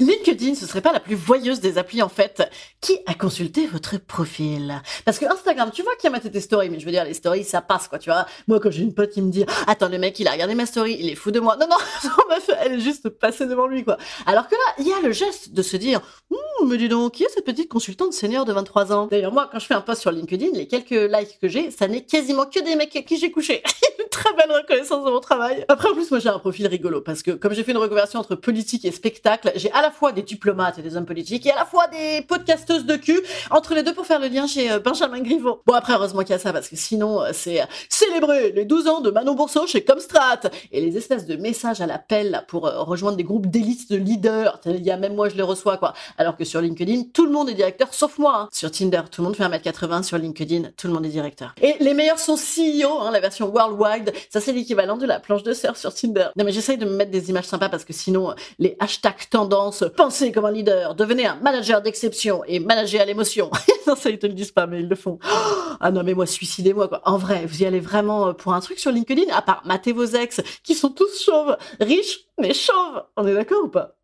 LinkedIn, ce serait pas la plus voyeuse des applis en fait. Qui a consulté votre profil? Parce que Instagram, tu vois qui a maté tes stories, mais je veux dire les stories, ça passe quoi, tu vois. Moi, quand j'ai une pote qui me dit, attends le mec, il a regardé ma story, il est fou de moi. Non non, elle est juste passée devant lui quoi. Alors que là, il y a le geste de se dire, hum, me dis donc, qui est cette petite consultante senior de 23 ans? D'ailleurs moi, quand je fais un post sur LinkedIn, les quelques likes que j'ai, ça n'est quasiment que des mecs avec qui j'ai couché. très belle reconnaissance de mon travail. Après en plus, moi j'ai un profil rigolo parce que comme j'ai fait une reconversion entre politique et spectacle, j'ai à la fois des diplomates et des hommes politiques et à la fois des podcasteuses de cul entre les deux pour faire le lien chez euh, Benjamin Griveaux. Bon après heureusement qu'il y a ça parce que sinon euh, c'est euh, célébrer les 12 ans de Manon Bourseau chez Comstrat et les espèces de messages à l'appel pour rejoindre des groupes d'élite de leaders. Il y a même moi je les reçois quoi. Alors que sur LinkedIn tout le monde est directeur sauf moi. Hein. Sur Tinder tout le monde fait 1m80, sur LinkedIn tout le monde est directeur. Et les meilleurs sont CEO, hein, la version worldwide. Ça c'est l'équivalent de la planche de surf sur Tinder. Non mais j'essaye de me mettre des images sympas parce que sinon les hashtags tendances pensez comme un leader, devenez un manager d'exception et manager à l'émotion. non, ça, ils te le disent pas, mais ils le font. ah non, mais moi, suicidez-moi, quoi. En vrai, vous y allez vraiment euh, pour un truc sur LinkedIn, à part mater vos ex, qui sont tous chauves, riches, mais chauves. On est d'accord ou pas?